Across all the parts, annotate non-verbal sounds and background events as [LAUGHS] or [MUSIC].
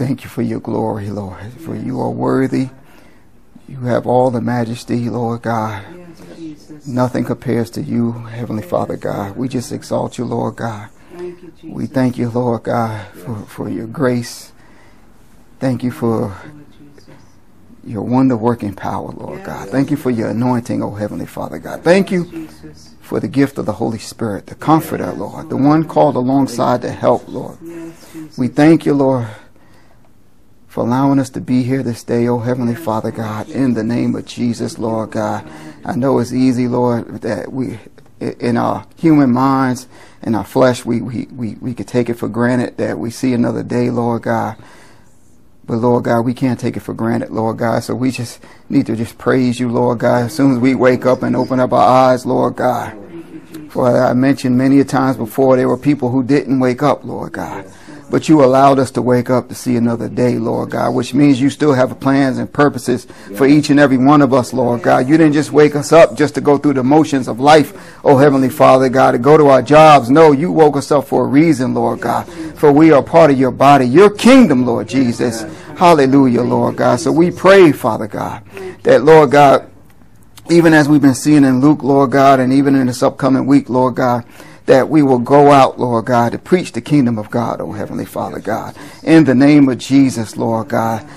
thank you for your glory, Lord, for you are worthy. You have all the majesty, Lord God. Yes, Nothing compares to you, Heavenly Father God. We just exalt you, Lord God. Thank you. We thank you, Lord God, for, for your grace. Thank you for your wonder working power, Lord God. Thank you for your anointing, O Heavenly Father God. Thank you for the gift of the Holy Spirit, the comforter, Lord, the one called alongside to help, Lord. We thank you, Lord, for allowing us to be here this day, oh Heavenly Father God, in the name of Jesus, Lord God. I know it's easy, Lord, that we, in our human minds, in our flesh, we, we, we, we could take it for granted that we see another day, Lord God. But Lord God, we can't take it for granted, Lord God. So we just need to just praise you, Lord God, as soon as we wake up and open up our eyes, Lord God. For I mentioned many a times before, there were people who didn't wake up, Lord God. But you allowed us to wake up to see another day, Lord God, which means you still have plans and purposes for each and every one of us, Lord God. You didn't just wake us up just to go through the motions of life, oh Heavenly Father God, to go to our jobs. No, you woke us up for a reason, Lord God, for we are part of your body, your kingdom, Lord Jesus. Hallelujah, Lord God. So we pray, Father God, that, Lord God, even as we've been seeing in Luke, Lord God, and even in this upcoming week, Lord God, that we will go out, Lord God, to preach the kingdom of God, oh Heavenly Father God, in the name of Jesus, Lord God,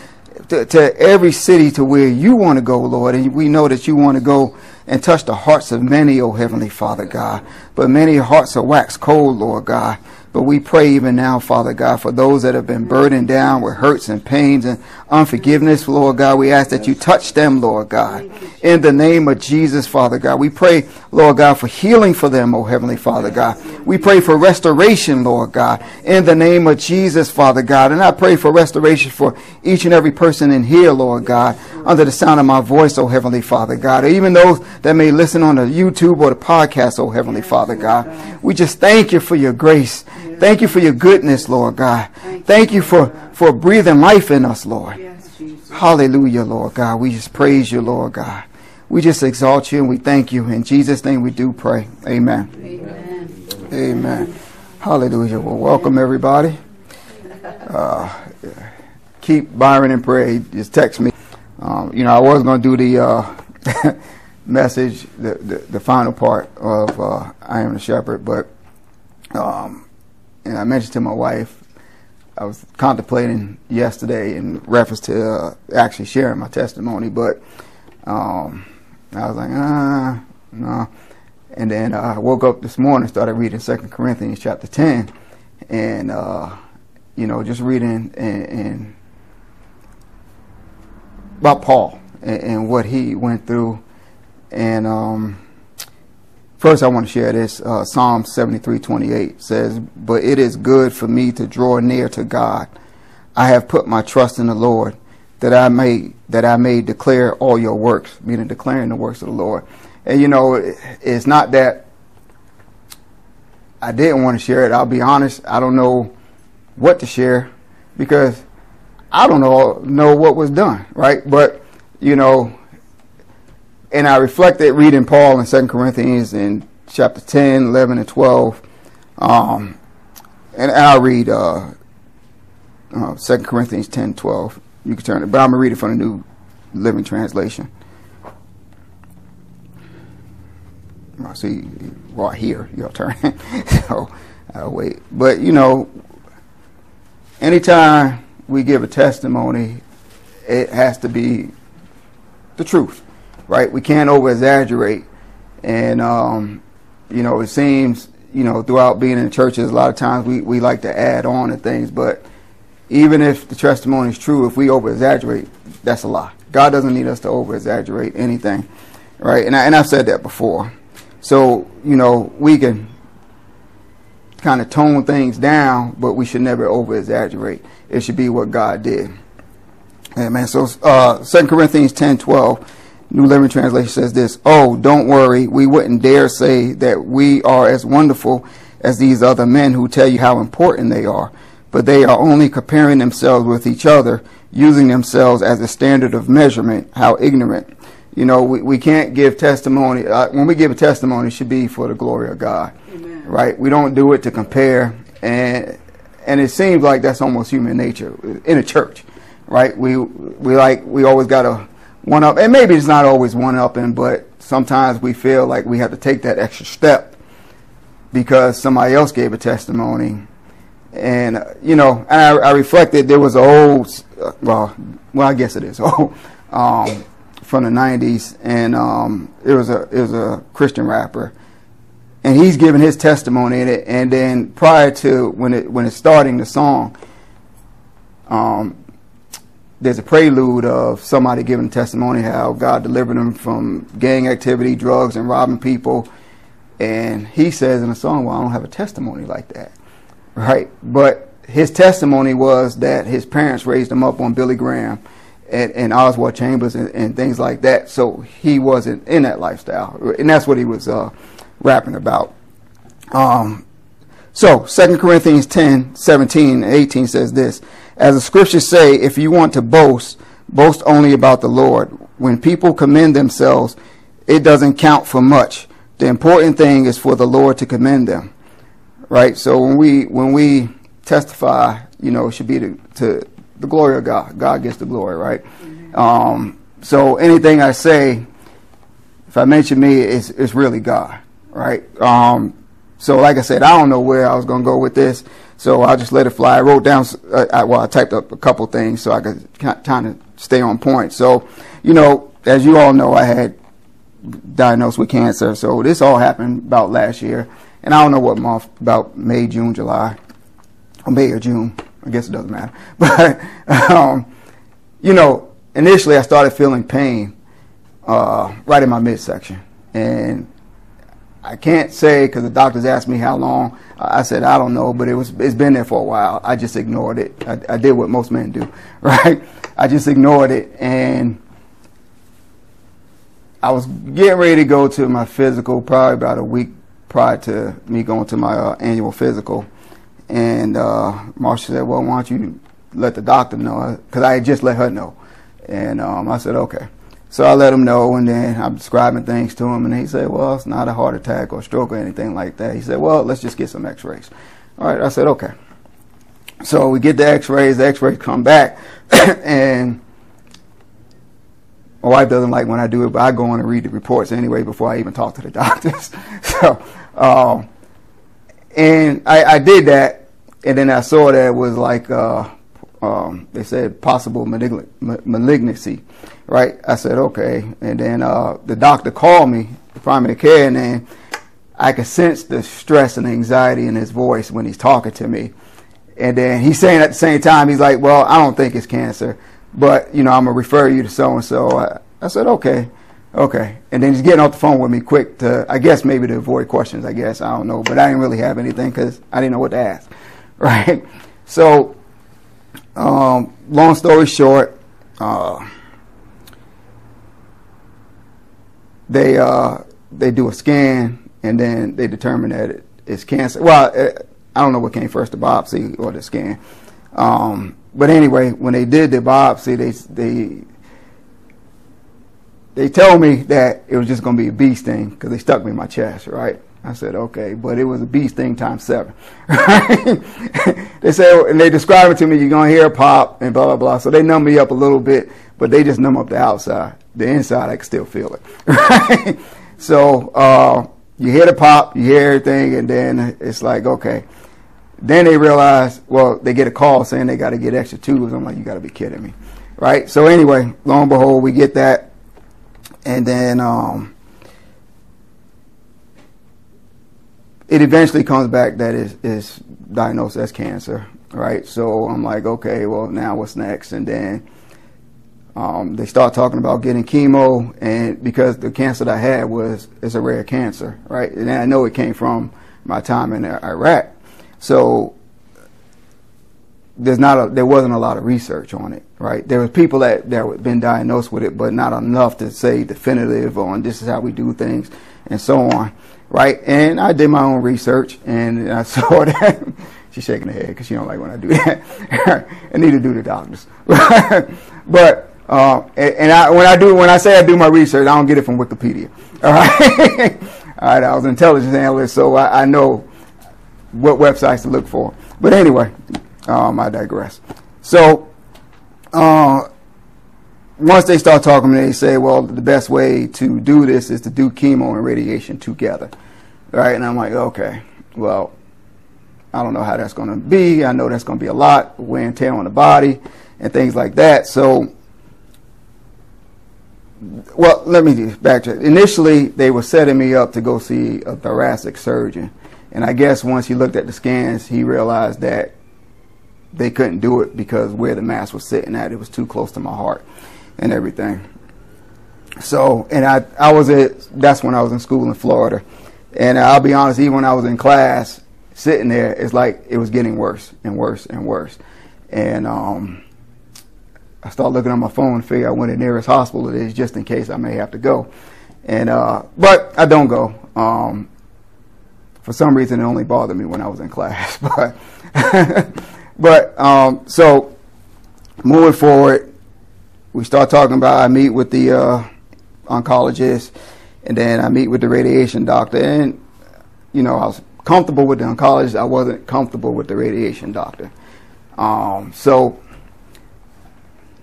to, to every city to where you want to go, Lord, and we know that you want to go and touch the hearts of many, oh Heavenly Father God, but many hearts are wax cold, Lord God. But we pray even now, Father God, for those that have been burdened down with hurts and pains and unforgiveness, Lord God. We ask that you touch them, Lord God. In the name of Jesus, Father God. We pray, Lord God, for healing for them, oh Heavenly Father God. We pray for restoration, Lord God. In the name of Jesus, Father God. And I pray for restoration for each and every person in here, Lord God, under the sound of my voice, oh Heavenly Father God. Or even those that may listen on the YouTube or the podcast, oh Heavenly Father God. We just thank you for your grace. Thank you for your goodness, Lord God. Thank you for, for breathing life in us, Lord. Yes, Hallelujah, Lord God. We just praise you, Lord God. We just exalt you and we thank you. In Jesus' name we do pray. Amen. Amen. Amen. Hallelujah. Well, welcome everybody. Uh, keep Byron in prayer. He just text me. Um, you know, I was going to do the uh, [LAUGHS] message, the, the, the final part of uh, I Am the Shepherd, but um, and I mentioned to my wife, I was contemplating yesterday in reference to uh, actually sharing my testimony, but um, I was like, ah, no. And then I woke up this morning, started reading Second Corinthians chapter ten, and uh, you know, just reading and, and about Paul and, and, what he went through. And um, first, I want to share this. Uh, Psalm seventy three twenty eight says, "But it is good for me to draw near to God. I have put my trust in the Lord." That I may that I may declare all your works, meaning declaring the works of the Lord. And you know, it's not that I didn't want to share it. I'll be honest, I don't know what to share because I don't know know what was done, right? But you know, and I reflected reading Paul in Second Corinthians in chapter 10, 11, and 12. Um, and, I'll read uh, uh, 2 Corinthians 10, 12. You can turn it, but I'm going to read it from the New Living Translation. I see right here, your turn. [LAUGHS] so I'll wait. But you know, anytime we give a testimony, it has to be the truth, right? We can't over exaggerate. And, um, you know, it seems, you know, throughout being in churches, a lot of times we, we like to add on to things, but even if the testimony is true, if we over exaggerate, that's a lie. God doesn't need us to over exaggerate anything, right? And, I, and I've said that before. So, you know, we can kind of tone things down, but we should never over exaggerate. It should be what God did. Amen. So, uh, 2 Corinthians 10 12, New Living Translation says this Oh, don't worry. We wouldn't dare say that we are as wonderful as these other men who tell you how important they are, but they are only comparing themselves with each other, using themselves as a standard of measurement. How ignorant you know, we, we can't give testimony. Uh, when we give a testimony, it should be for the glory of God, Amen. right? We don't do it to compare. And and it seems like that's almost human nature in a church, right? We we like we always got to one up, and maybe it's not always one upping, but sometimes we feel like we have to take that extra step because somebody else gave a testimony. And you know, and I, I reflected. There was an old, uh, well, well, I guess it is [LAUGHS] old, um, from the '90s, and um, it was a it was a Christian rapper, and he's giving his testimony in it. And then prior to when it when it's starting the song, there's a prelude of somebody giving testimony how God delivered them from gang activity, drugs, and robbing people. And he says in the song, "Well, I don't have a testimony like that." Right. But his testimony was that his parents raised him up on Billy Graham and, and Oswald Chambers and, and, things like that. So he wasn't in that lifestyle. And that's what he was uh, rapping about. Um, so 2 Corinthians 10, 17, 18 says this. As the scriptures say, if you want to boast, boast only about the Lord. When people commend themselves, it doesn't count for much. The important thing is for the Lord to commend them right? So when we when we testify, you know, it should be to, to the glory of God. God gets the glory, right? Mm-hmm. Um, so anything I say, if I mention me, it's it's really God, right? Um, so like I said, I don't know where I was going to go with this, so I'll just let it fly. I wrote down, uh, I, well, I typed up a couple things so I could kind of stay on point. So, you know, as you all know, I had diagnosed with cancer. So this all happened about last year and I don't know what month, about May, June, July, or May or June. I guess it doesn't matter. [LAUGHS] But, um, you know, initially I started feeling pain uh, right in my midsection. And I can't say because the doctors asked me how long. I said I don't know, but it was it's been there for a while. I just ignored it. I, I did what most men do, [LAUGHS] right? I just ignored it, and I was getting ready to go to my physical probably about a week prior to me going to my uh, annual physical. And uh, Marsha said, well, why don't you let the doctor know? Because I had just let her know. And um, I said, okay. So I let him know, and then I'm describing things to him, and he said, well, it's not a heart attack or stroke or anything like that. He said, well, let's just get some x-rays. All right, I said, okay. So we get the x-rays, the x-rays come back, [COUGHS] and my wife doesn't like when I do it, but I go on and read the reports anyway before I even talk to the [LAUGHS] doctors. so um, and I, I, did that, and then I saw that it was like uh, um, they said possible malignancy, right? I said okay, and then uh, the doctor called me, the primary care, and then I could sense the stress and anxiety in his voice when he's talking to me. And then he's saying at the same time, he's like, "Well, I don't think it's cancer, but you know, I'm gonna refer you to so and so." I said, "Okay." Okay. And then he's getting off the phone with me quick to, I guess maybe to avoid questions, I guess. I don't know. But I didn't really have anything because I didn't know what to ask. [LAUGHS] Right. So, um, long story short, uh, they, uh, they do a scan and then they determine that it, it's cancer. Well, it, uh, I don't know what came first, the biopsy or the scan. Um, but anyway, when they did the biopsy, they, they, they told me that it was just going to be a bee sting because they stuck me in my chest, right? I said, okay, but it was a bee sting times seven. [LAUGHS] They said, and they describe it to me, you're going to hear a pop and blah, blah, blah. So they numb me up a little bit, but they just numb up the outside. The inside, I can still feel it. [LAUGHS] So, uh, you hear the pop, you hear everything, and then it's like, okay. Then they realize, well, they get a call saying they got to get extra tubes. I'm like, you got to be kidding me. Right? So anyway, lo and behold, we get that and then um, it eventually comes back that it's, it's diagnosed as cancer, right? So I'm like, okay, well now what's next? And then um, they start talking about getting chemo, and because the cancer that I had was is a rare cancer, right? And I know it came from my time in Iraq, so there's not a, there wasn't a lot of research on it, right? There was people that that had been diagnosed with it, but not enough to say definitive on this is how we do things and so on, right? And I did my own research, and I [LAUGHS] saw that she's shaking her head because she don't like when I do that, [LAUGHS] and neither do the doctors. [LAUGHS] but uh, and, and I, when I do when I say I do my research, I don't get it from Wikipedia. All right, all right. I was an intelligence analyst, so I, I know what websites to look for. But anyway, um, I digress. So, uh, once they start talking they say, well, the best way to do this is to do chemo and radiation together. Right? And I'm like, okay, well, I don't know how that's going to be. I know that's going to be a lot wear and tear on the body and things like that. So, well, let me backtrack. Initially, they were setting me up to go see a thoracic surgeon. And I guess once he looked at the scans, he realized that they couldn't do it because where the mass was sitting at, it was too close to my heart and everything. So, and I, I was at, that's when I was in school in Florida. And I'll be honest, even when I was in class, sitting there, it's like it was getting worse and worse and worse. And um, I started looking on my phone figure out when the nearest hospital it is, just in case I may have to go. And uh, but I don't go. Um, for some reason, it only bothered me when I was in class. [LAUGHS] But [LAUGHS] but um, so moving forward, we start talking about. I meet with the uh, oncologist, and then I meet with the radiation doctor, and you know I was comfortable with the oncologist. I wasn't comfortable with the radiation doctor. Um, so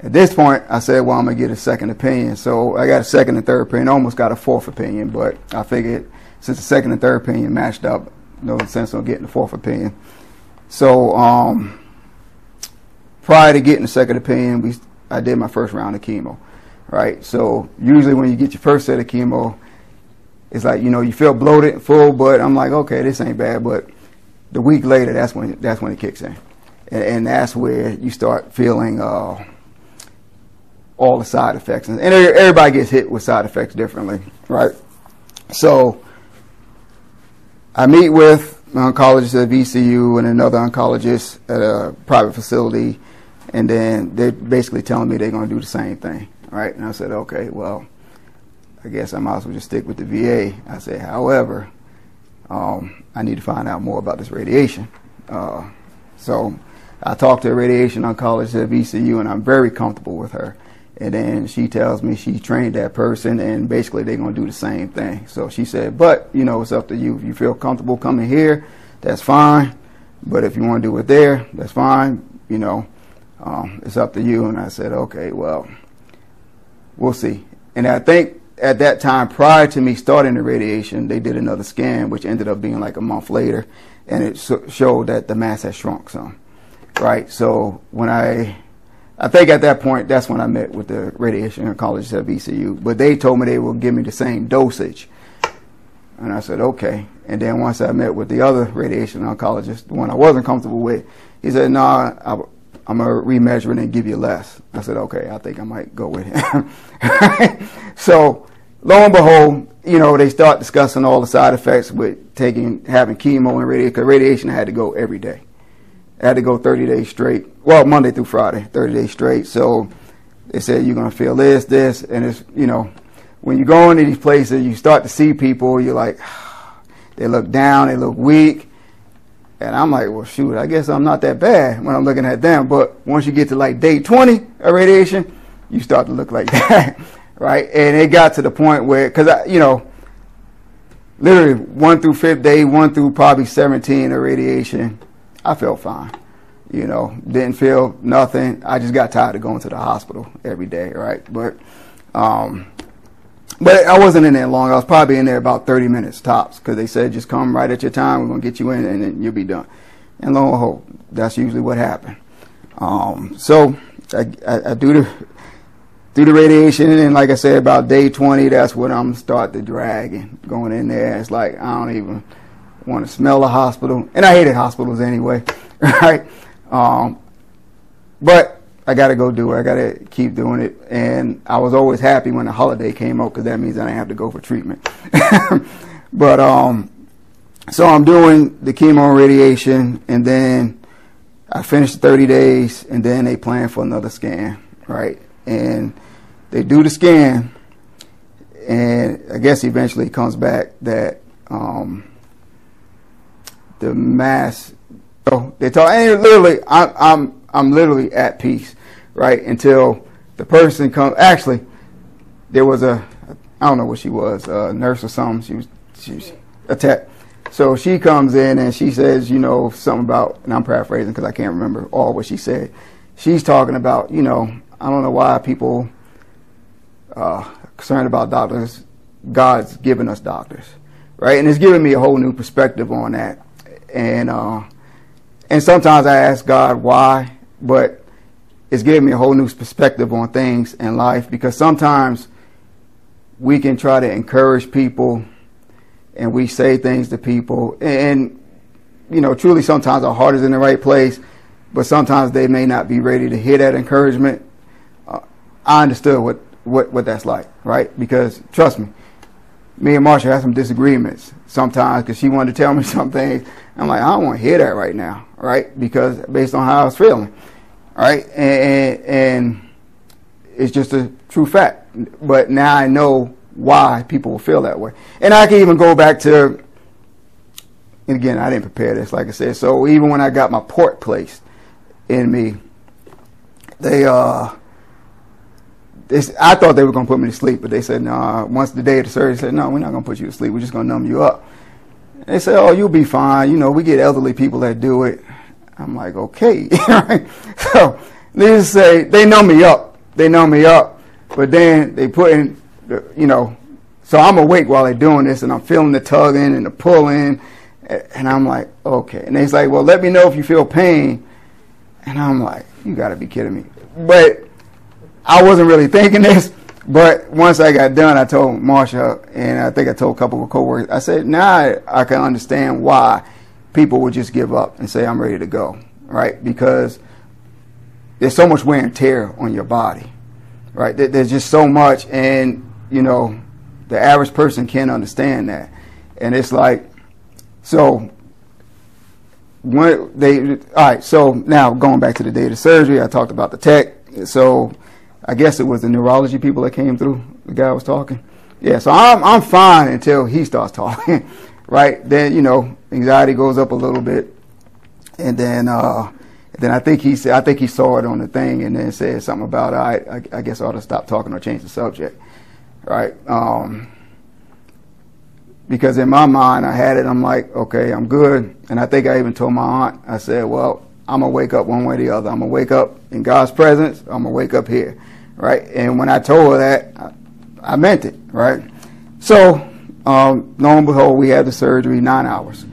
at this point, I said, well, I'm going to get a second opinion. So I got a second and third opinion, almost got a fourth opinion, but I figured since the second and third opinion matched up, no sense of getting the fourth opinion. So um, prior to getting the second opinion, we I did my first round of chemo, right? So usually when you get your first set of chemo, it's like you know you feel bloated and full, but I'm like, okay, this ain't bad. But the week later, that's when that's when it kicks in, and, and that's where you start feeling uh, all the side effects, and, and everybody gets hit with side effects differently, right? So I meet with an oncologist at VCU and another oncologist at a private facility, and then they're basically telling me they're going to do the same thing, right? And I said, okay, well I guess I might as well just stick with the VA. I said, however, um, I need to find out more about this radiation. Uh, so I talked to a radiation oncologist at VCU, and I'm very comfortable with her. And then she tells me she trained that person, and basically they're going to do the same thing. So she said, but you know, it's up to you. If you feel comfortable coming here, that's fine. But if you want to do it there, that's fine. You know, um, it's up to you. And I said, okay, well, we'll see. And I think at that time, prior to me starting the radiation, they did another scan, which ended up being like a month later, and it so- showed that the mass had shrunk some. Right. So when I, I think at that point, that's when I met with the radiation oncologist at VCU. But they told me they would give me the same dosage, and I said okay. And then once I met with the other radiation oncologist, the one I wasn't comfortable with, he said, "No, nah, I'm gonna remeasure it and give you less." I said, "Okay, I think I might go with him." [LAUGHS] so lo and behold, you know, they start discussing all the side effects with taking, having chemo and radiation, because radiation I had to go every day. I had to go 30 days straight. Well, Monday through Friday, 30 days straight. So they said, you're going to feel this, this, and it's, you know, when you go into these places, you start to see people, you're like, [SIGHS] they look down, they look weak. And I'm like, well, shoot, I guess I'm not that bad when I'm looking at them. But once you get to like day 20 of radiation, you start to look like [LAUGHS] that right? And it got to the point where, because I, you know, literally one through fifth day, one through probably 17 of radiation, I felt fine. You know, didn't feel nothing. I just got tired of going to the hospital every day, right? But, um, but I wasn't in there long. I was probably in there about 30 minutes tops because they said just come right at your time. We're gonna get you in, and then you'll be done. And lo and behold, that's usually what happened. Um, so I, I, I do the through the radiation, and like I said, about day 20, that's when I'm start to dragging, going in there. It's like I don't even want to smell the hospital, and I hated hospitals anyway, [LAUGHS] right? Um, but I got to go do it. I got to keep doing it, and I was always happy when the holiday came up because that means I didn't have to go for treatment. [LAUGHS] but um, so I'm doing the chemo and radiation, and then I finished 30 days, and then they plan for another scan, right? and they do the scan, and I guess eventually it comes back that um, the mass. Oh, they talk, and literally, I'm I'm I'm literally at peace, right? Until the person comes. Actually, there was a I don't know what she was, a nurse or something. She was she was a tech. So she comes in and she says, you know, something about, and I'm paraphrasing because I can't remember all what she said. She's talking about, you know, I don't know why people uh, concerned about doctors. God's given us doctors, right? And it's given me a whole new perspective on that. And uh, and sometimes I ask God why, but it's given me a whole new perspective on things in life because sometimes we can try to encourage people and we say things to people. And you know truly sometimes our heart is in the right place but sometimes they may not be ready to hear that encouragement. Uh, i understood what, what what that's like right? Because trust me me and marsha had some disagreements sometimes because she wanted to tell me [LAUGHS] some things. I'm like i don't want to hear that right now right because based on how i was feeling right and, and, it's just a true fact but now i know why people will feel that way. And I can even go back to, and again, I didn't prepare this, like I said. So even when I got my port placed in me, they, uh, they, I thought they were going to put me to sleep, but they said, no, nah. once the day of the surgery, said, no, we're not going to put you to sleep. We're just going to numb you up. They say, oh, you'll be fine. You know, we get elderly people that do it. I'm like, okay. [LAUGHS] so they just say, they numb me up. They numb me up. But then they put in you know, so I'm awake while they're doing this, and I'm feeling the tugging and the pulling, and I'm like, okay. And they's like, well, let me know if you feel pain, and I'm like, you got to be kidding me. But I wasn't really thinking this. But once I got done, I told Marsha, and I think I told a couple of coworkers. I said, now I can understand why people would just give up and say, I'm ready to go, right? Because there's so much wear and tear on your body, right? There's just so much, and you know, the average person can't understand that. And it's like, so when they, all right, so now going back to the day of the surgery, I talked about the tech. So I guess it was the neurology people that came through. The guy was talking. Yeah, so I'm, I'm fine until he starts [LAUGHS] talking, right? Then, you know, anxiety goes up a little bit. And then, uh, then I think he said, I think he saw it on the thing and then said something about, I, I, I guess I ought to stop talking or change the subject right? Um, because in my mind, I had it. I'm like, okay, I'm good. And I think I even told my aunt, I said, well, I'm gonna wake up one way or the other. I'm gonna wake up in God's presence. I'm gonna wake up here, right? And when I told her that, I, I meant it, right? So, um, lo and behold, we had the surgery nine hours,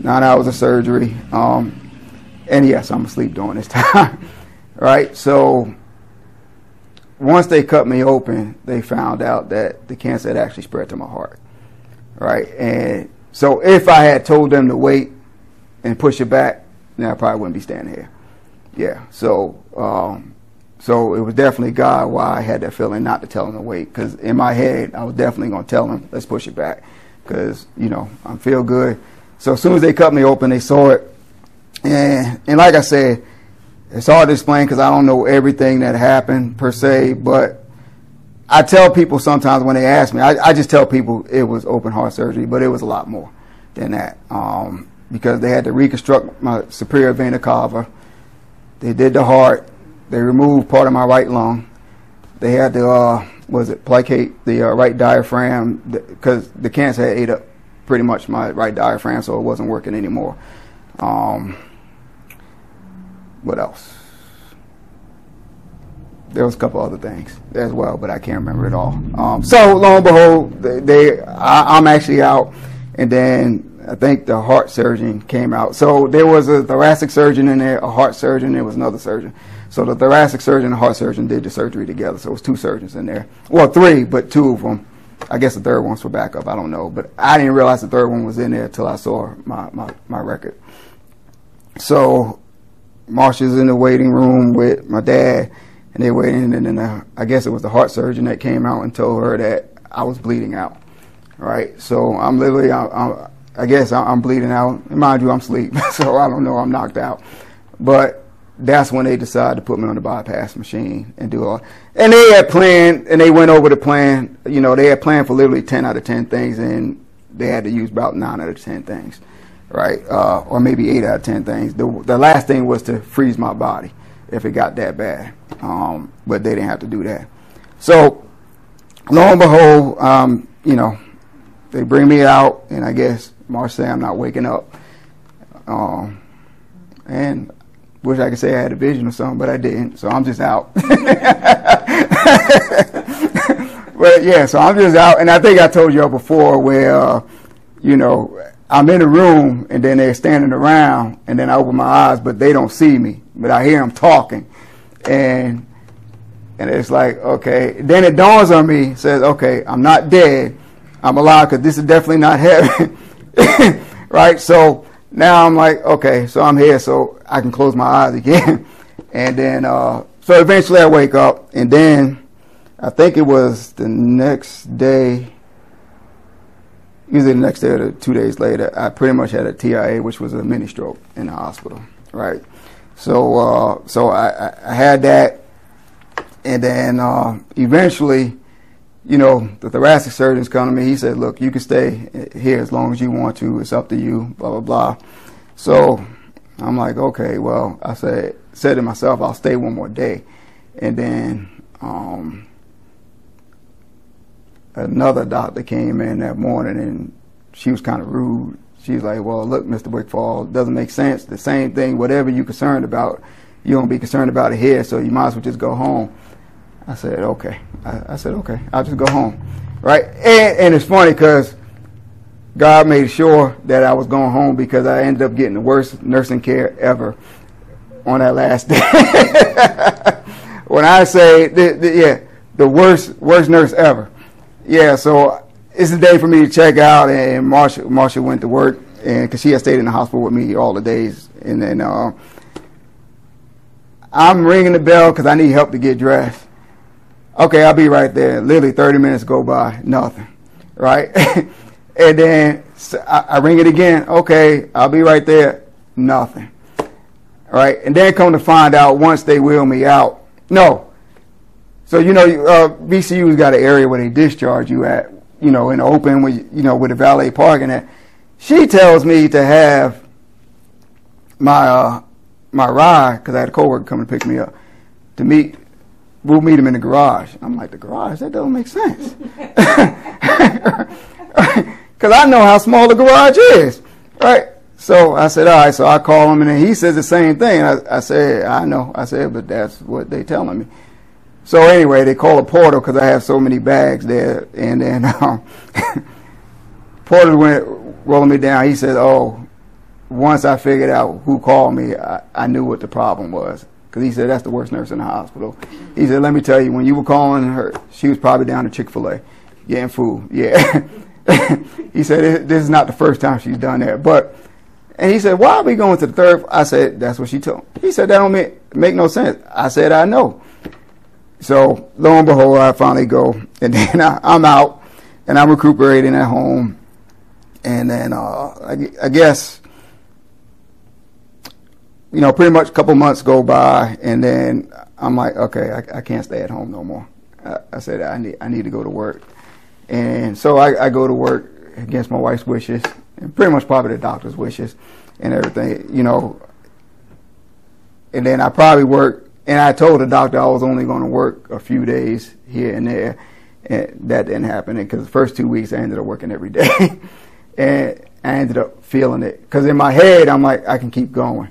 nine hours of surgery. Um, and yes, I'm asleep during this [LAUGHS] time, right? So once they cut me open, they found out that the cancer had actually spread to my heart. Right? And so if I had told them to wait and push it back, then I probably wouldn't be standing here. Yeah. So, um, so it was definitely God why I had that feeling not to tell him to wait. Because in my head, I was definitely going to tell him, let's push it back. Because, you know, I feel good. So as soon as they cut me open, they saw it. And, and like I said, it's hard to explain because I don't know everything that happened per se, but I tell people sometimes when they ask me, I, I just tell people it was open heart surgery, but it was a lot more than that um, because they had to reconstruct my superior vena cava. They did the heart. They removed part of my right lung. They had to, uh, was it placate the uh, right diaphragm because the cancer had ate up pretty much my right diaphragm, so it wasn't working anymore. Um, what else? There was a couple other things as well, but I can't remember it all. Um, so lo and behold, they, they I, I'm actually out, and then I think the heart surgeon came out. So there was a thoracic surgeon in there, a heart surgeon, there was another surgeon. So the thoracic surgeon and the heart surgeon did the surgery together. So it was two surgeons in there. Well, three, but two of them. I guess the third one's for backup. I don't know. But I didn't realize the third one was in there until I saw my, my, my record. So Marsha's in the waiting room with my dad, and they're waiting. And then uh, I guess it was the heart surgeon that came out and told her that I was bleeding out. Right. So I'm literally, I, I, I guess I'm bleeding out. Mind you, I'm asleep, [LAUGHS] so I don't know. I'm knocked out. But that's when they decided to put me on the bypass machine and do all. And they had planned, and they went over the plan. You know, they had planned for literally 10 out of 10 things, and they had to use about 9 out of 10 things right? Uh, or maybe eight out of ten things. The, the last thing was to freeze my body if it got that bad, um, but they didn't have to do that. So, lo and behold, um, you know, they bring me out, and I guess Marsh say I'm not waking up. Um, and wish I could say I had a vision or something, but I didn't. So I'm just out. [LAUGHS] but yeah, so I'm just out, and I think I told y'all before where, uh, you know, I'm in a room and then they're standing around, and then I open my eyes, but they don't see me, but I hear them talking, and and it's like okay. Then it dawns on me, says, okay, I'm not dead, I'm alive because this is definitely not [LAUGHS] heaven, [COUGHS] right? So now I'm like, okay, so I'm here, so I can close my [LAUGHS] eyes again, and then uh, so eventually I wake up, and then I think it was the next day usually the next day or two days later, I pretty much had a TIA, which was a mini stroke in the hospital, right? So, uh, so I, I, had that, and then uh, eventually, you know, the thoracic surgeons come to me. He said, "Look, you can stay here as long as you want to. It's up to you." Blah blah blah. So I'm like, okay, well, I said said to myself, I'll stay one more day, and then. Um, another doctor came in that morning and she was kind of rude. She's like, well, look, Mr. Wigfall, doesn't make sense. The same thing, whatever you're concerned about, you don't be concerned about it here, so you might as well just go home. I said, okay. I, I said, okay, I'll just go home. Right? And, and it's funny because God made sure that I was going home because I ended up getting the worst nursing care ever on that last day. [LAUGHS] when I say, the, the, yeah, the worst, worst nurse ever yeah, so it's the day for me to check out, and Marsha, Marsha went to work, and because she had stayed in the hospital with me all the days, and then uh, I'm ringing the bell because I need help to get dressed. Okay, I'll be right there. Literally 30 minutes go by, nothing, right? [LAUGHS] and then I, I ring it again. Okay, I'll be right there, nothing, right? And then come to find out once they wheel me out, no, so you know, uh, VCU's got an area where they discharge you at, you know, in the open, with you know, with a valet parking there. She tells me to have my uh, my ride because I had a coworker come and pick me up to meet. We'll meet him in the garage. I'm like, the garage? That doesn't make sense. [LAUGHS] Because I know how small the garage is, right? So I said, all right. So I call him, and he says the same thing. I, I said, I know. I said, but that's what they telling me. So anyway, they call a Porter because I have so many bags there. And then [LAUGHS] um, [LAUGHS] Porter went rolling me down. He said, "Oh, once I figured out who called me, I, I knew what the problem was." Because he said that's the worst nurse in the hospital. He said, "Let me tell you, when you were calling her, she was probably down to Chick Fil A, getting food." [LAUGHS] Yeah. [LAUGHS] he said, "This is not the first time she's done that." But and he said, "Why are we going to the third? I said, "That's what she told." Me. He said, "That don't make make no sense." I said, "I know." So lo and behold, I finally go, [LAUGHS] and then I, am out, and I'm recuperating at home, and then uh, I, I, guess you know, pretty much a couple months go by, and then I'm like, okay, I, I can't stay at home no more. I, I, said I need I need to go to work, and so I, I go to work against my wife's wishes, and pretty much probably the doctor's wishes, and everything, you know. And then I probably work and I told the doctor I was only going to work a few days here and there, and that didn't happen because the first two weeks I ended up working every [LAUGHS] day, and I ended up feeling it because in my head I'm like I can keep going,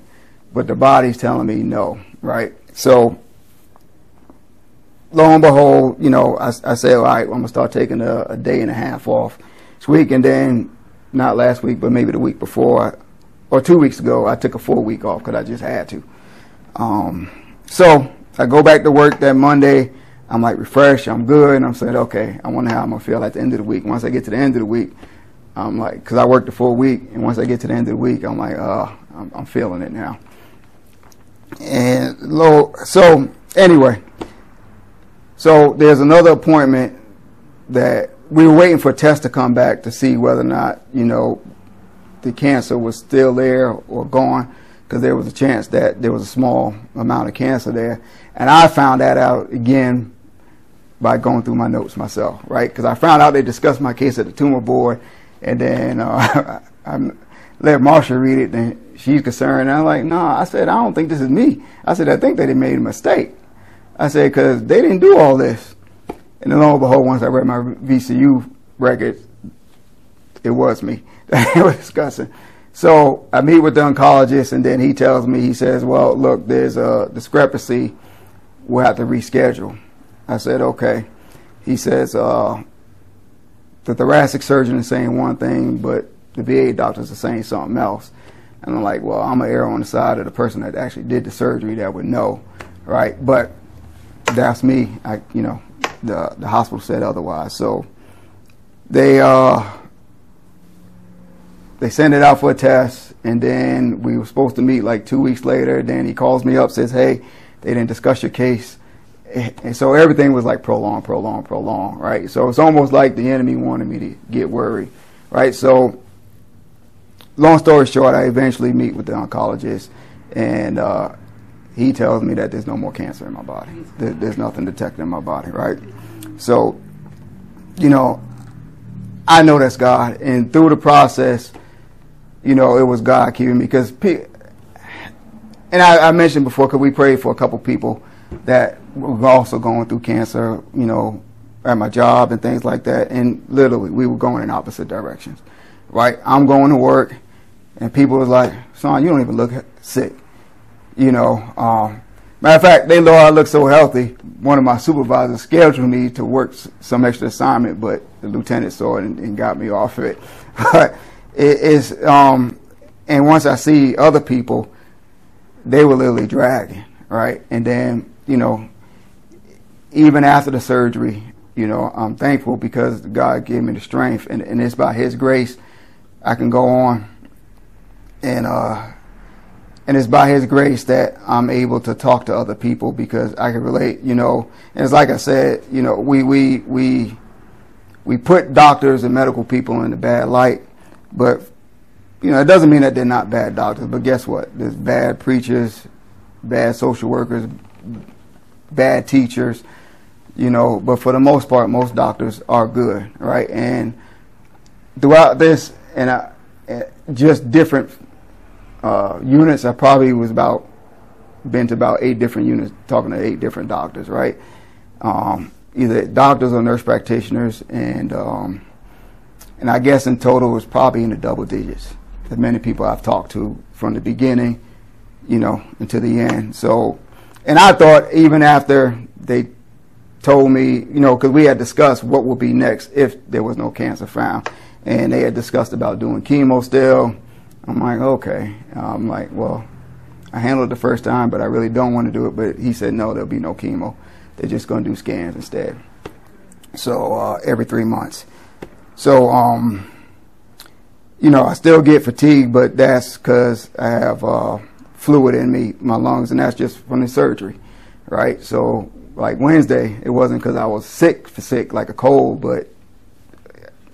but the body's telling me no, right? So lo and behold, you know, I, I say, all right, I'm gonna start taking a, a, day and a half off this week, and then not last week, but maybe the week before, or two weeks ago, I took a full week off because I just had to. Um, so I go back to work that Monday. I'm like refreshed. I'm good. And I'm saying, okay, I wonder how I'm gonna feel at the end of the week. Once I get to the end of the week, I'm like, because I worked the full week, and once I get to the end of the week, I'm like, oh, I'm, I'm feeling it now. And low. So anyway, so there's another appointment that we were waiting for a test to come back to see whether or not you know the cancer was still there or gone because there was a chance that there was a small amount of cancer there. And I found that out again by going through my notes myself, right? Because I found out they discussed my case at the tumor board, and then uh, [LAUGHS] I let Marsha read it, and she's concerned. I'm like, no, nah. I said, I don't think this is me. I said, I think that they made a mistake. I said, because they didn't do all this. And then lo and behold, once I read my VCU record, it was me [LAUGHS] that they were discussing. So I meet with the oncologist, and then he tells me, he says, "Well, look, there's a discrepancy. We'll have to reschedule." I said, "Okay." He says, uh, "The thoracic surgeon is saying one thing, but the VA doctors are saying something else." And I'm like, "Well, I'm gonna err on the side of the person that actually did the surgery that would know, right?" But that's me. I, you know, the the hospital said otherwise. So they uh they send it out for a test, and then we were supposed to meet like two weeks later. Then he calls me up, says, "Hey, they didn't discuss your case," and so everything was like prolonged, prolonged, prolonged, right? So it's almost like the enemy wanted me to get worried, right? So, long story short, I eventually meet with the oncologist, and uh, he tells me that there's no more cancer in my body. There, there's nothing detected in my body, right? So, you know, I know that's God, and through the process you know, it was God keeping me because, and I, I mentioned before, because we prayed for a couple people that were also going through cancer, you know, at my job and things like that, and literally we were going in opposite directions, right? I'm going to work, and people was like, "Son, you don't even look sick," you know. Um, matter of fact, they know I look so healthy. One of my supervisors scheduled me to work some extra assignment, but the lieutenant saw it and, and got me off of it. [LAUGHS] But it is, um, and once I see other people, they were literally dragging, right? And then, you know, even after the surgery, you know, I'm thankful because God gave me the strength, and, and it's by His grace I can go on, and uh, and it's by His grace that I'm able to talk to other people because I can relate, you know. And it's like I said, you know, we we we we put doctors and medical people in a bad light, but you know, it doesn't mean that they're not bad doctors. But guess what? There's bad preachers, bad social workers, bad teachers. You know, but for the most part, most doctors are good, right? And throughout this, and I, just different uh, units, I probably was about been to about eight different units, talking to eight different doctors, right? Um, either doctors or nurse practitioners, and um, and I guess in total it was probably in the double digits. The many people I've talked to from the beginning, you know, until the end. So, and I thought even after they told me, you know, because we had discussed what would be next if there was no cancer found, and they had discussed about doing chemo still. I'm like, okay. I'm like, well, I handled it the first time, but I really don't want to do it. But he said, no, there'll be no chemo. They're just going to do scans instead. So uh, every three months. So, um, you know, I still get fatigue, but that's because I have uh, fluid in me, my lungs, and that's just from the surgery, right? So, like Wednesday, it wasn't because I was sick for sick, like a cold, but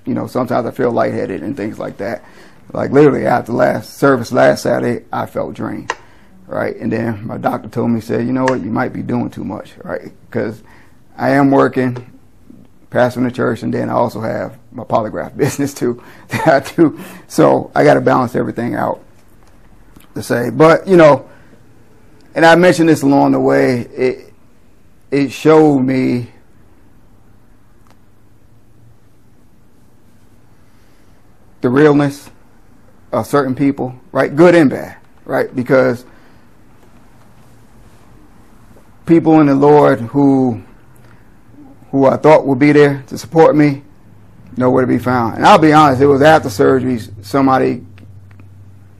you know, sometimes I feel lightheaded and things like that. Like literally after last service last Saturday, I felt drained, right? And then my doctor told me, said, you know what, you might be doing too much, right? Because I am working, pastoring the church, and then I also have my polygraph [LAUGHS] business too that I do. So I got to balance everything out to say. But you know, and I mentioned this along the way. It it showed me the realness certain people, right? Good and bad, right? Because people in the Lord who who I thought would be there to support me, nowhere to be found. And I'll be honest, it was after surgery, somebody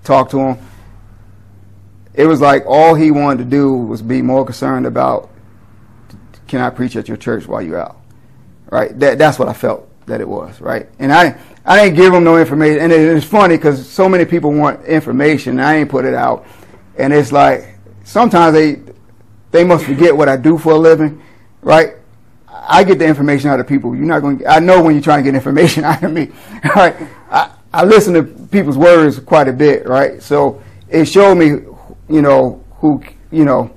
talked to him. It was like all he wanted to do was be more concerned about can I preach at your church while you're out? Right? That, that's what I felt that it was, right? And I I didn't give them no information. And it's funny because so many people want information, and I ain't put it out. And it's like sometimes they they must forget what I do for a living, right? I get the information out of people. You're not going. To, I know when you're trying to get information [LAUGHS] out of me, right? I, I listen to people's words quite a bit, right? So it showed me, you know, who you know,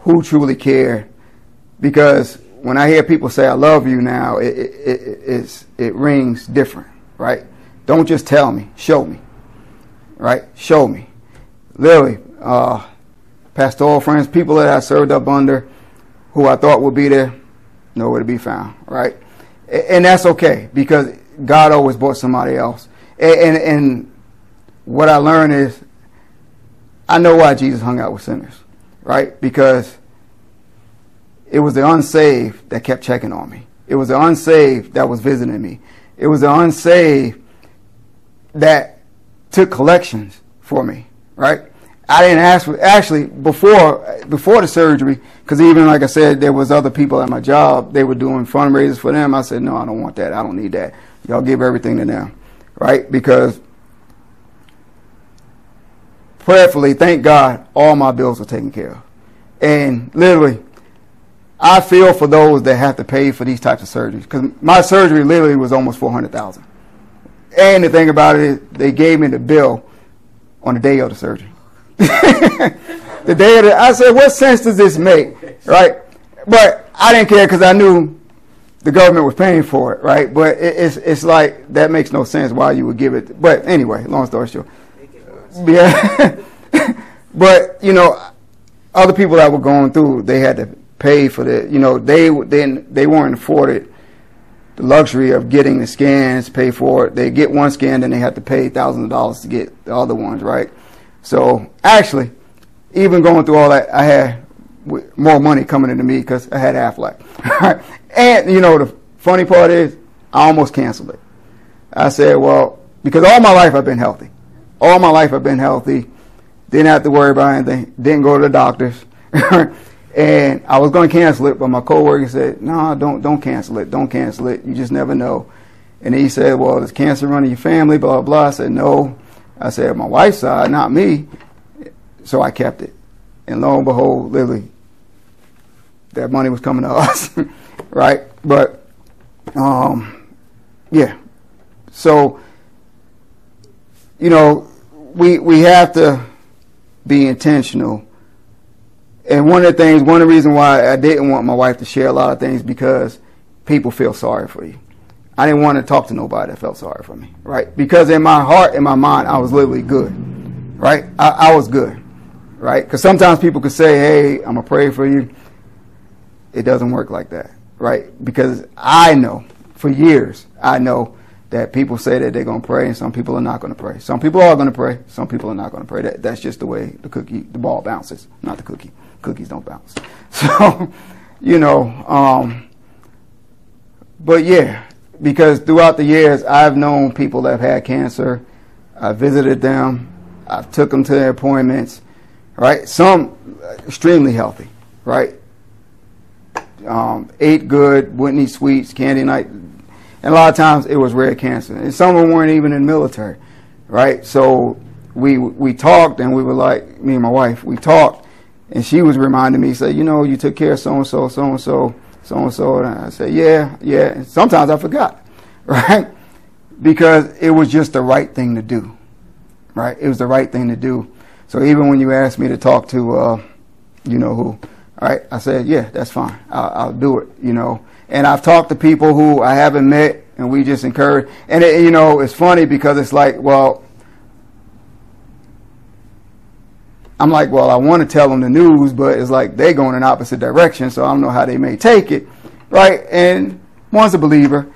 who truly care, because when I hear people say "I love you" now, it it, it, it rings different, right? Don't just tell me, show me, right? Show me. Literally, uh, pastoral friends, people that I served up under, who I thought would be there nowhere to be found, right? And that's okay because God always brought somebody else. And, and and what I learned is, I know why Jesus hung out with sinners, right? Because it was the unsaved that kept checking on me. It was the unsaved that was visiting me. It was the unsaved that took collections for me, right? I didn't ask actually before before the surgery because even like I said, there was other people at my job. They were doing fundraisers for them. I said, no, I don't want that. I don't need that. Y'all give everything to them, right? Because prayerfully, thank God, all my bills were taken care of, and literally, I feel for those that have to pay for these types of surgeries because my surgery literally was almost four hundred thousand. And the thing about it is, they gave me the bill on the day of the surgery. [LAUGHS] the day of the, I said, what sense does this make, right? But I didn't care because I knew the government was paying for it, right? But it, it's it's like that makes no sense why you would give it. But anyway, long story short, yeah. [LAUGHS] but you know, other people that were going through, they had to pay for the, you know, they then they weren't afforded the luxury of getting the scans, pay for it. They get one scan, then they have to pay thousands of dollars to get the other ones, right? So actually, even going through all that, I had more money coming into me because I had Aflac. [LAUGHS] and you know, the funny part is, I almost canceled it. I said, well, because all my life I've been healthy. All my life I've been healthy. Didn't have to worry about anything. Didn't go to the doctors. [LAUGHS] and I was going to cancel it, but my coworker said, "No, don't don't cancel it. Don't cancel it. You just never know." And he said, "Well, does cancer running in your family?" Blah blah. blah. I said, "No." I said, "My wife's side, not me." So I kept it, and lo and behold, literally, that money was coming to [LAUGHS] us, right? But, um, yeah. So, you know, we we have to be intentional and one of the things, one of the reasons why I didn't want my wife to share a lot of things because people feel sorry for you. I didn't want to talk to nobody that felt sorry for me, right? Because in my heart, in my mind, I was literally good, right? I, I was good, right? Because sometimes people could say, "Hey, I'm gonna pray for you." It doesn't work like that, right? Because I know for years, I know that people say that they're gonna pray, and some people are not gonna pray. Some people are gonna pray, some people are not gonna pray. That, that's just the way the cookie, the ball bounces, not the cookie cookies don't bounce. [LAUGHS] So, you know, um, but yeah, because throughout the years, I've known people that have had cancer. I visited them. I took them to their appointments. Right, some extremely healthy. Right, um, ate good, wouldn't eat sweets, candy night, and a lot of times it was rare cancer. And some of them weren't even in the military. Right, so we we talked and we were like me and my wife. We talked and she was reminding me, say, you know, you took care of so and so, so and so, so and so. And I said, yeah, yeah. And sometimes I forgot, [LAUGHS] right? Because it was just the right thing to do, right? It was the right thing to do. So even when you asked me to talk to, uh, you know who, right, I said, yeah, that's fine. I'll, I'll, do it, you know. And I've talked to people who I haven't met, and we just encourage. And it, you know, it's funny because it's like, well, I'm like, well, I want to tell them the news, but it's like they're going in opposite direction, so I don't know how they may take it, right? And one's a believer,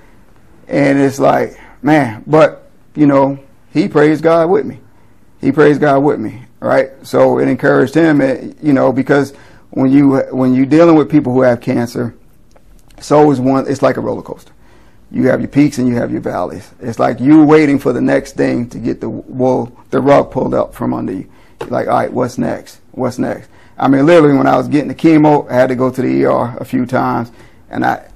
and it's like, man, but you know, he praised God with me. He praised God with me, right? So it encouraged him, eh, you know, because when you when you're dealing with people who have cancer, so is one. It's like a roller coaster. You have your peaks and you have your valleys. It's like you waiting for the next thing to get the wool, the rug pulled up from under you like, all right, what's next? What's next? I mean, literally, when I was getting the chemo, I had to go to the ER a few times, and I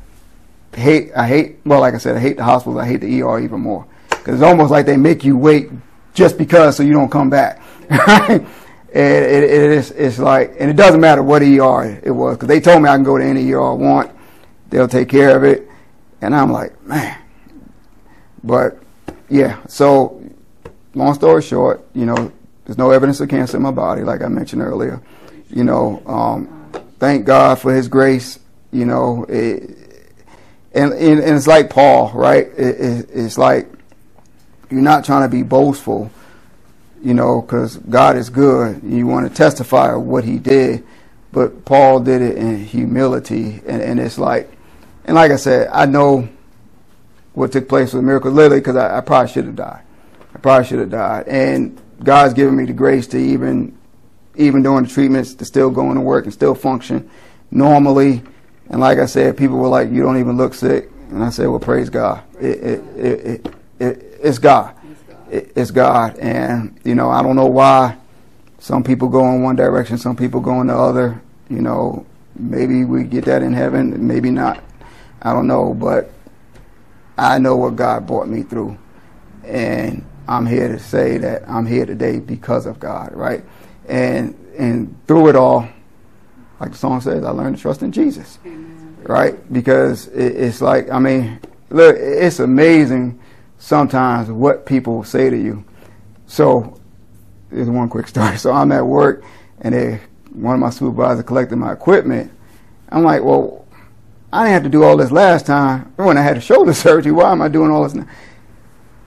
hate, I hate, well, like I said, I hate the hospitals. I hate the ER even more because it's almost like they make you wait just because so you don't come back. [LAUGHS] and it, it is, it's like, and it doesn't matter what ER it was because they told me I can go to any ER I want. They'll take care of it, and I'm like, man. But yeah, so long story short, you know, there's no evidence of cancer in my body, like I mentioned earlier. You know, um, thank God for His grace. You know, it, and, and, and it's like Paul, right? It, it, it's like you're not trying to be boastful, you know, because God is good. You want to testify of what He did, but Paul did it in humility, and, and it's like, and like I said, I know what took place with miracle literally because I, I probably should have died I probably should have died. And God's given me the grace to even, even during the treatments, to still go into work and still function normally. And like I said, people were like, "You don't even look sick," and I said, "Well, praise God. It, it, it, it, it it's God. It's God." And you know, I don't know why some people go in one direction, some people go in the other. You know, maybe we get that in heaven, maybe not. I don't know, but I know what God brought me through, and I'm here to say that I'm here today because of God, right? And and through it all, like the song says, I learned to trust in Jesus, Amen. right? Because it, it's like, I mean, look, it's amazing sometimes what people say to you. So, there's one quick [LAUGHS] story. So I'm at work, and they, one of my supervisors collected my equipment. I'm like, well, I didn't have to do all this last time when I had a shoulder [LAUGHS] surgery. Why am I doing all this now?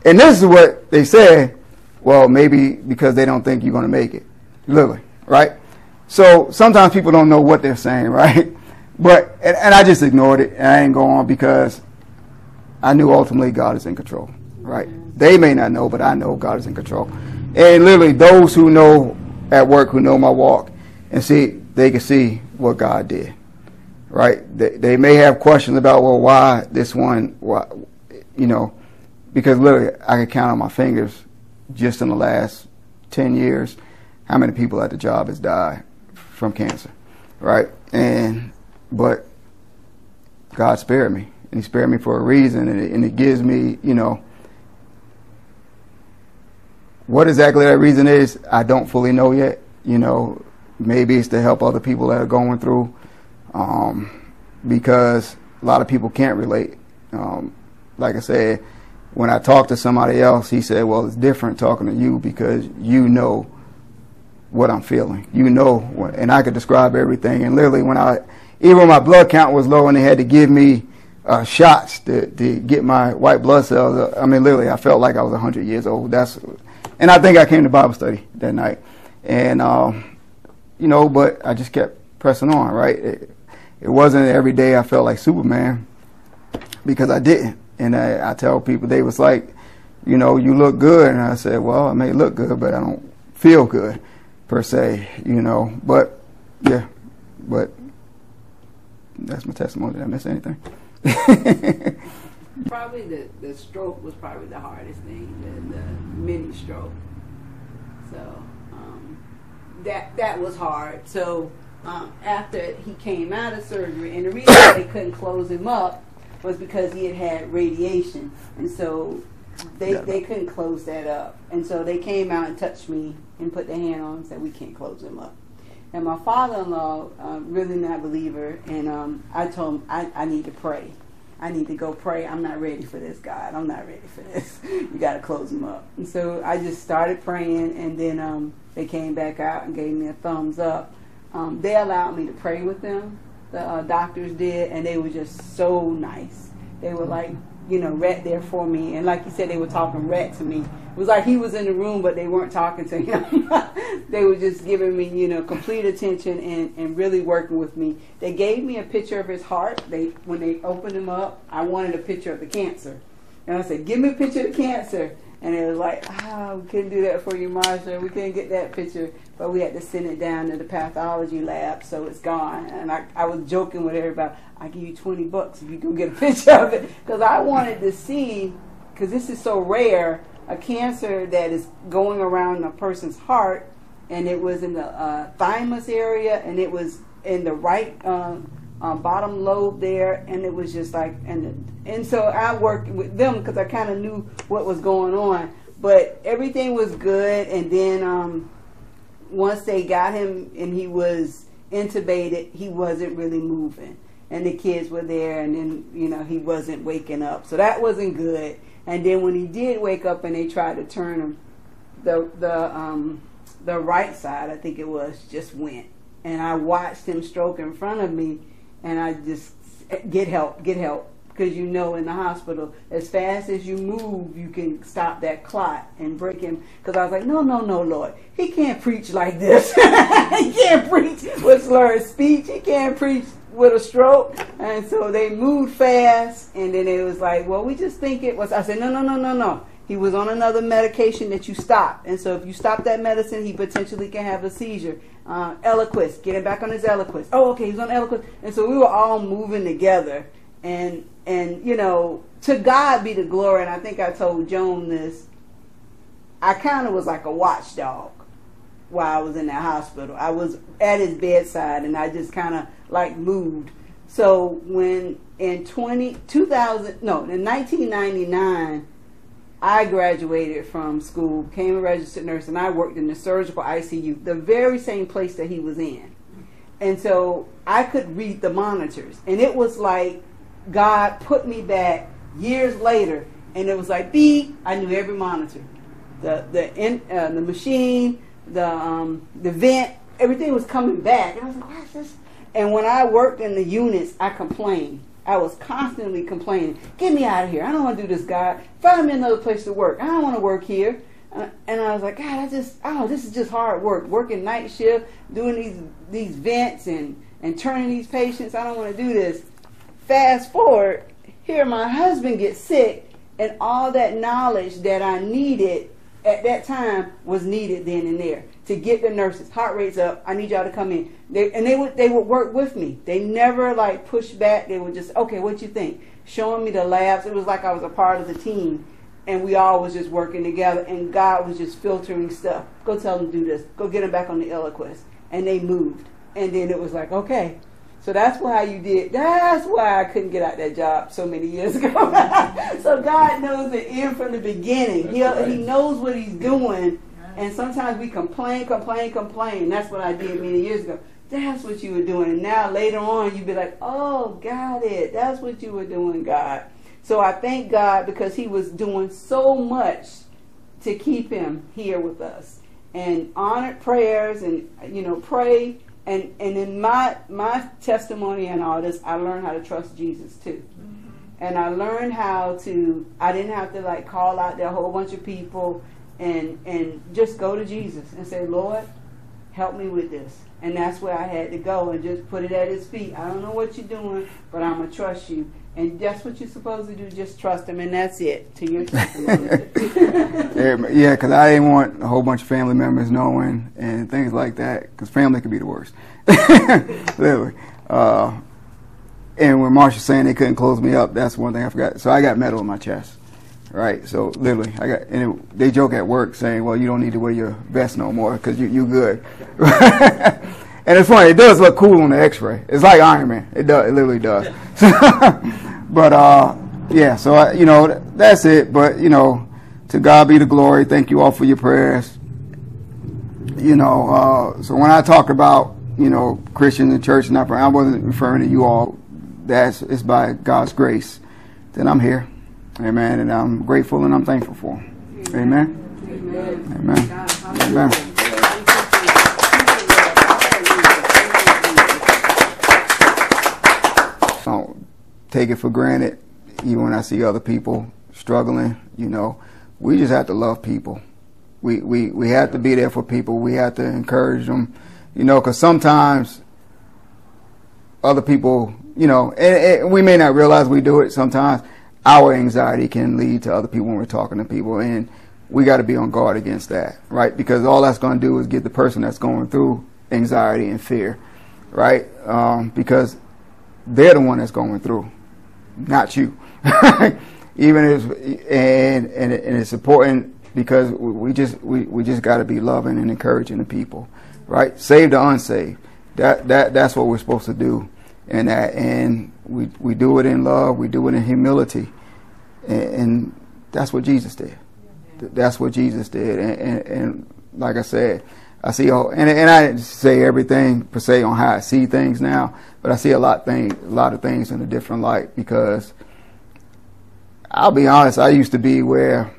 And this is what they said. Well, maybe because they don't think you're going to make it. Literally, right? So sometimes people don't know what they're saying, [LAUGHS] right? But and, and I just ignored it and I didn't go on because I knew ultimately God is in control, right? They may not know, but I know God is in control. And literally, those who know at work, who know my walk, and see, they can see what God did, right? They, they may have questions about, well, why this one, why, you know, because literally, I can count on my fingers just in the last 10 years how many people at the job has died from cancer, right? And but God spared me, and He spared me for a reason, and it, and it gives me, you know, what exactly that reason is. I don't fully know yet. You know, maybe it's to help other people that are going through, um, because a lot of people can't relate. Um, like I said, when I talked to somebody else, he said, "Well, it's different talking to you because you know." what I'm feeling. You know, what, and I could describe everything. And literally, when I, even when my blood count was low and they had to give me uh, shots to, to get my white blood cells, uh, I mean, literally, I felt like I was 100 years old. That's, and I think I came to Bible study that night. And, um, you know, but I just kept pressing on, right? It, it wasn't every day I felt like Superman because I didn't. And I, I tell people, they was like, you know, you look good. And I said, well, I may look good, but I don't feel good per se, you know. But yeah, but that's my testimony. Did I miss anything? [LAUGHS] Probably the, the stroke was probably the hardest thing, the, the mini stroke. So um, that that was hard. So um, after he came out of surgery, and the reason they couldn't close him up was because he had had radiation, and so they Yeah. they couldn't close that up. And so they came out and touched me and put their hand on him and said, "We can't close him up." And my father-in-law, um, really not a believer, and um, I told him I, I need to pray. I need to go pray. I'm not ready for this, God. I'm not ready for this. [LAUGHS] you got to close him up. And so I just started praying, and then um, they came back out and gave me a thumbs up. Um, they allowed me to pray with them. The uh, doctors did, and they were just so nice. They were like, you know, right there for me. And like you said, they were talking rat to me. It was like he was in the room, but they weren't talking to him. [LAUGHS] they were just giving me, you know, complete attention and, and really working with me. They gave me a picture of his heart. They when they opened him up, I wanted a picture of the cancer. And I said, give me a picture of the cancer. And it was like, ah, we couldn't do that for you, Marsha. We couldn't get that picture. But we had to send it down to the pathology lab, so it's gone. And I, I was joking with everybody. I give you 20 bucks if you go get a [LAUGHS] picture of it. Because I wanted to see, because this is so rare, a cancer that is going around a person's heart. And it was in the uh, thymus area, and it was in the right um, um, bottom lobe there, and it was just like, and and so I worked with them because I kind of knew what was going on. But everything was good, and then um, once they got him and he was intubated, he wasn't really moving, and the kids were there, and then you know he wasn't waking up, so that wasn't good. And then when he did wake up, and they tried to turn him, the the um, the right side, I think it was, just went, and I watched him stroke in front of me and I just get help, get help. Because you know, in the hospital, as fast as you move, you can stop that clot and break him. Because I was like, no, no, no, Lord, he can't preach like this. [LAUGHS] he can't preach with slurred speech. He can't preach with a stroke. And so they moved fast, and then it was like, well, we just think it was. I said, no, no, no, no, no. he was on another medication that you stop. And so if you stop that medicine, he potentially can have a seizure. Uh, Eliquis, getting back on his Eliquis. Oh, okay, he's on Eliquis. And so we were all moving together. And, and, you know, to God be the glory. And I think I told Joan this. I kind of was like a watchdog while I was in that hospital. I was at his bedside and I just kind of like moved. So when in 20, 2000, no, in 1999, I graduated from school, became a registered nurse, and I worked in the surgical ICU, the very same place that he was in. And so I could read the monitors. And it was like God put me back years later, and it was like beep, I knew every monitor. The, the, in, uh, the machine, the, um, the vent, everything was coming back. And I was like, what's this? And when I worked in the units, I complained I was constantly complaining, get me out of here. I don't want to do this, God. Find me another place to work. I don't want to work here. Uh, and I was like, God, I just, oh, this is just hard work. Working night shift, doing these these vents and, and turning these patients. I don't want to do this. Fast forward, here my husband gets sick, and all that knowledge that I needed at that time was needed then and there to get the nurses. Heart rates up. I need y'all to come in. They, and they would they would work with me. They never like push back. They would just okay, what you think? Showing me the labs. It was like I was a part of the team, and we all was just working together. And God was just filtering stuff. Go tell them do this. Go get them back on the Eliquis. And they moved. And then it was like okay. So that's why you did. That's why I couldn't get out that job so many years ago. [LAUGHS] so God knows the end from the beginning. He uh, he knows what He's doing and sometimes we complain, complain, complain. That's what I did many years ago. That's what you were doing. And now later on, you'd be like, oh, got it. That's what you were doing, God. So I thank God because He was doing so much to keep him here with us. And honored prayers and, you know, pray. And, and in my, my testimony and all this, I learned how to trust Jesus too. And I learned how to, I didn't have to like call out there a whole bunch of people and and just go to Jesus and say, Lord, help me with this. And that's where I had to go and just put it at his feet. I don't know what you're doing, but I'm gonna trust you. And that's what you're supposed to do. Just trust him, and that's it. To your [LAUGHS] testimony. yeah, because I didn't want a whole bunch of family members knowing and things like that. Because family could be the worst, [LAUGHS] literally. Uh, and when Marsha's saying they couldn't close me up, that's one thing I forgot. So I got metal in my chest right? So literally, I got and it, they joke at work saying, "Well, you don't need to wear your vest no more because you you good." [LAUGHS] and it's funny; it does look cool on the X-ray. It's like Iron Man. It does. It literally does. [LAUGHS] but uh, yeah. So I, you know, that's it. But you know, to God be the glory. Thank you all for your prayers. You know, uh, so when I talk about you know Christians and church, and not I wasn't referring to you all. That's it's by God's grace that I'm here. Amen. And I'm grateful and I'm thankful for Amen. Amen. Amen. Amen. Don't take it for granted, even when I see other people struggling. You know, we just have to love people. We we we have to be there for people. We have to encourage them. You know, because sometimes other people, you know, and, and we may not realize we do it sometimes our anxiety can lead to other people when we're talking to people, and we got to be on guard against that, right? Because all that's going to do is get the person that's going through anxiety and fear, right? Um, because they're the one that's going through, not you. [LAUGHS] Even if and, and and it's important because we just we, we just got to be loving and encouraging the people, right? Save the unsaved. That that that's what we're supposed to do, and that and we we do it in love. We do it in humility, and, and that's what Jesus did. That's what Jesus did. And, and, and like I said, I see all, and, and I didn't say everything per se on how I see things now, but I see a lot thing, a lot of things in a different light because I'll be honest, I used to be where,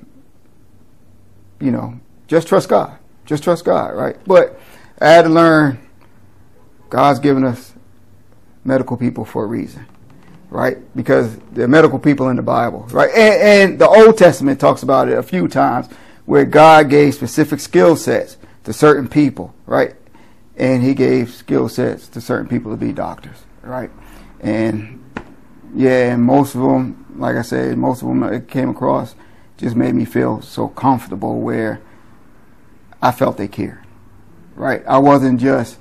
you know, just trust God, just trust God, right? But I had to learn God's given us medical people for a reason right? Because they're medical people in the Bible, right? And, and, the Old Testament talks about it a few times where God gave specific skill sets to certain people, right? And He gave skill sets to certain people to be doctors, right? And yeah, and most of them, like I said, most of them came across just made me feel so comfortable where I felt they cared. Right? I wasn't just,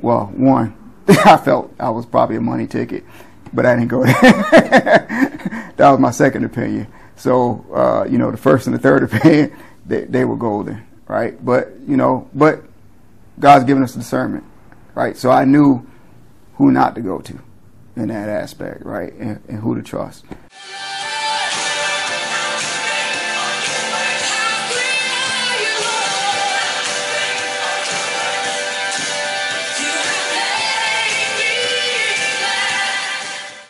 well, one, [LAUGHS] I felt I was probably a money ticket, but I didn't go there. [LAUGHS] that was my second opinion. So, uh, you know, the first and the third [LAUGHS] opinion, they, they were golden, right? But, you know, but God's given us discernment, right? So I knew who not to go to in that aspect, right? And, and who to trust.